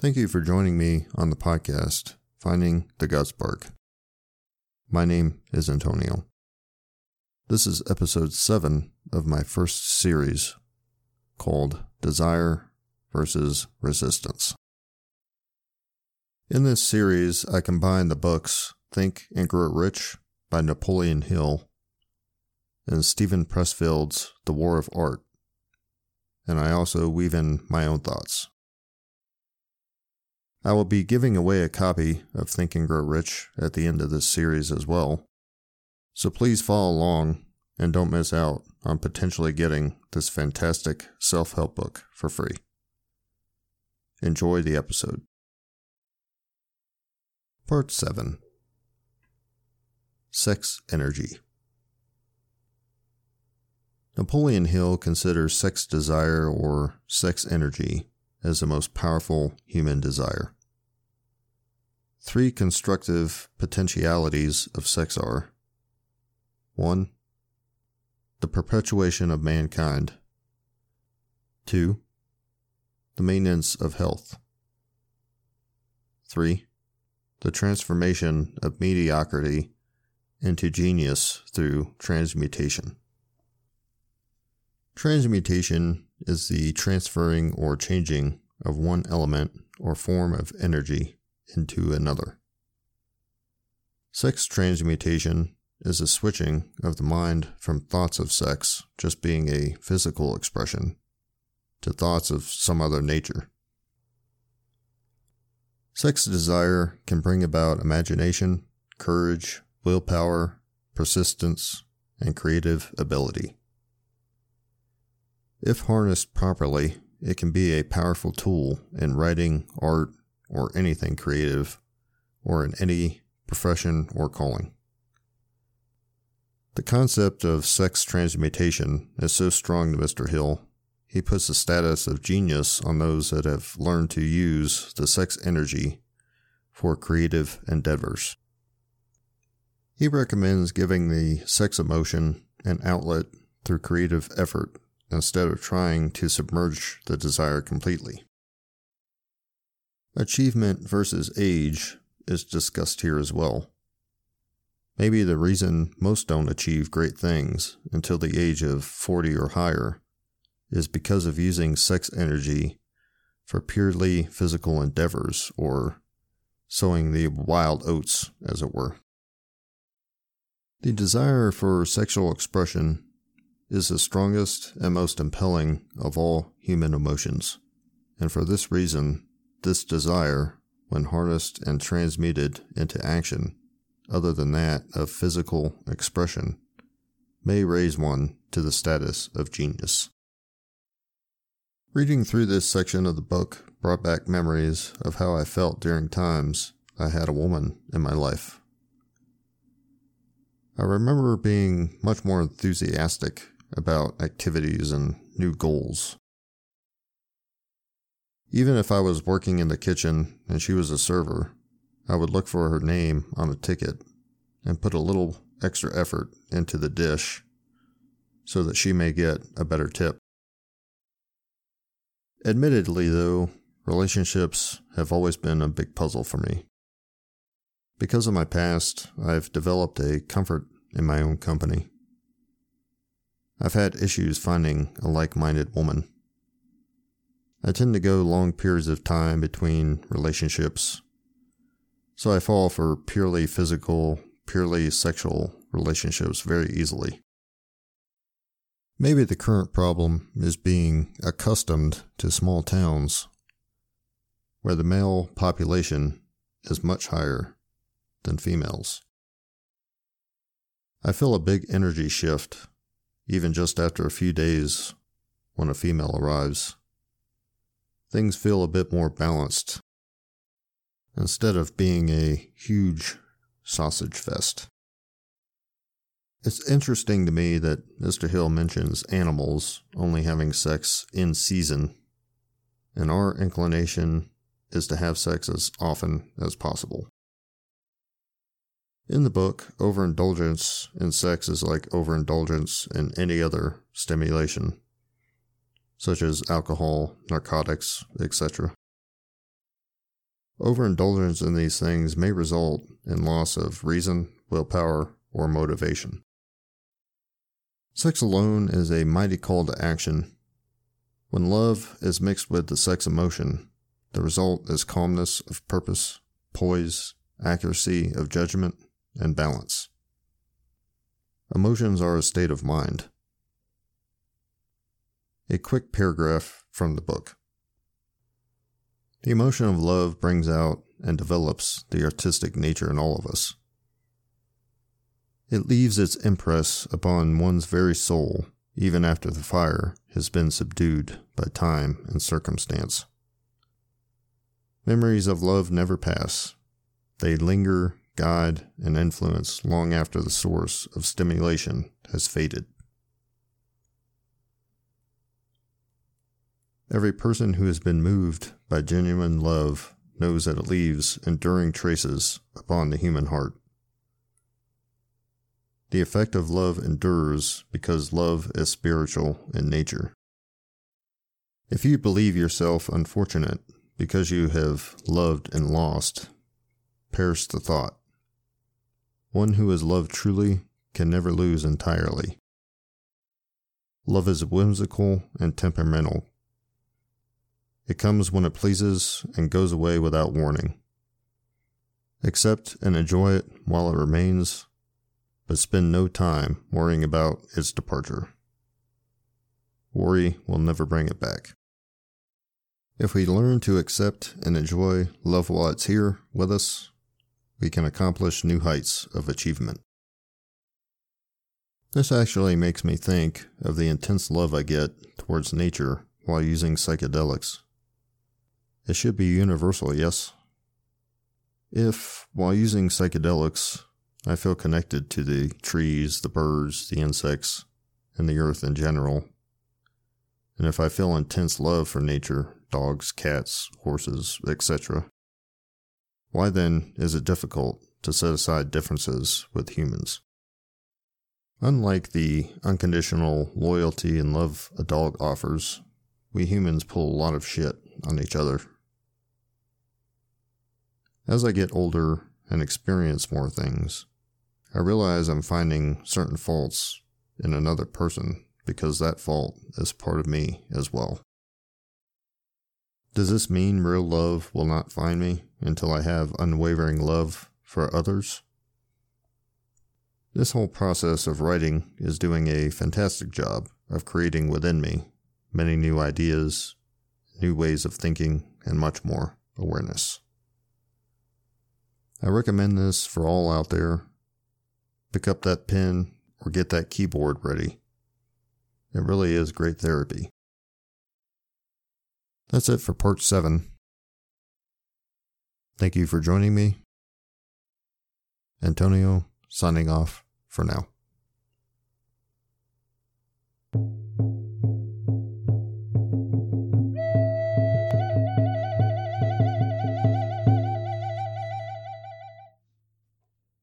Thank you for joining me on the podcast, Finding the Gut Spark. My name is Antonio. This is episode 7 of my first series called Desire versus Resistance. In this series, I combine the books Think and Grow Rich by Napoleon Hill and Steven Pressfield's The War of Art, and I also weave in my own thoughts. I will be giving away a copy of Think and Grow Rich at the end of this series as well, so please follow along and don't miss out on potentially getting this fantastic self help book for free. Enjoy the episode. Part 7 Sex Energy Napoleon Hill considers sex desire or sex energy as the most powerful human desire. Three constructive potentialities of sex are 1. The perpetuation of mankind. 2. The maintenance of health. 3. The transformation of mediocrity into genius through transmutation. Transmutation is the transferring or changing of one element or form of energy into another. Sex transmutation is a switching of the mind from thoughts of sex just being a physical expression to thoughts of some other nature. Sex desire can bring about imagination, courage, willpower, persistence, and creative ability. If harnessed properly, it can be a powerful tool in writing, art, or anything creative, or in any profession or calling. The concept of sex transmutation is so strong to Mr. Hill, he puts the status of genius on those that have learned to use the sex energy for creative endeavors. He recommends giving the sex emotion an outlet through creative effort instead of trying to submerge the desire completely. Achievement versus age is discussed here as well. Maybe the reason most don't achieve great things until the age of 40 or higher is because of using sex energy for purely physical endeavors or sowing the wild oats, as it were. The desire for sexual expression is the strongest and most impelling of all human emotions, and for this reason, this desire, when harnessed and transmuted into action, other than that of physical expression, may raise one to the status of genius. Reading through this section of the book brought back memories of how I felt during times I had a woman in my life. I remember being much more enthusiastic about activities and new goals. Even if I was working in the kitchen and she was a server, I would look for her name on a ticket and put a little extra effort into the dish so that she may get a better tip. Admittedly, though, relationships have always been a big puzzle for me. Because of my past, I've developed a comfort in my own company. I've had issues finding a like minded woman. I tend to go long periods of time between relationships, so I fall for purely physical, purely sexual relationships very easily. Maybe the current problem is being accustomed to small towns where the male population is much higher than females. I feel a big energy shift even just after a few days when a female arrives. Things feel a bit more balanced instead of being a huge sausage fest. It's interesting to me that Mr. Hill mentions animals only having sex in season, and our inclination is to have sex as often as possible. In the book, overindulgence in sex is like overindulgence in any other stimulation, such as alcohol, narcotics, etc. Overindulgence in these things may result in loss of reason, willpower, or motivation. Sex alone is a mighty call to action. When love is mixed with the sex emotion, the result is calmness of purpose, poise, accuracy of judgment, and balance. Emotions are a state of mind. A quick paragraph from the book. The emotion of love brings out and develops the artistic nature in all of us. It leaves its impress upon one's very soul even after the fire has been subdued by time and circumstance. Memories of love never pass. They linger, guide, and influence long after the source of stimulation has faded. Every person who has been moved by genuine love knows that it leaves enduring traces upon the human heart. The effect of love endures because love is spiritual in nature. If you believe yourself unfortunate because you have loved and lost, perish the thought. One who is loved truly can never lose entirely. Love is whimsical and temperamental it comes when it pleases and goes away without warning. Accept and enjoy it while it remains, but spend no time worrying about its departure. Worry will never bring it back. If we learn to accept and enjoy love while it's here with us, we can accomplish new heights of achievement. This actually makes me think of the intense love I get towards nature while using psychedelics. It should be universal, yes. If, while using psychedelics, I feel connected to the trees, the birds, the insects, and the earth in general, and if I feel intense love for nature, dogs, cats, horses, etc., why then is it difficult to set aside differences with humans? Unlike the unconditional loyalty and love a dog offers, we humans pull a lot of shit on each other as I get older and experience more things, I realize I'm finding certain faults in another person because that fault is part of me as well. Does this mean real love will not find me until I have unwavering love for others? This whole process of writing is doing a fantastic job of creating within me many new ideas, new ways of thinking, and much more awareness. I recommend this for all out there. Pick up that pen or get that keyboard ready. It really is great therapy. That's it for part 7. Thank you for joining me. Antonio, signing off for now.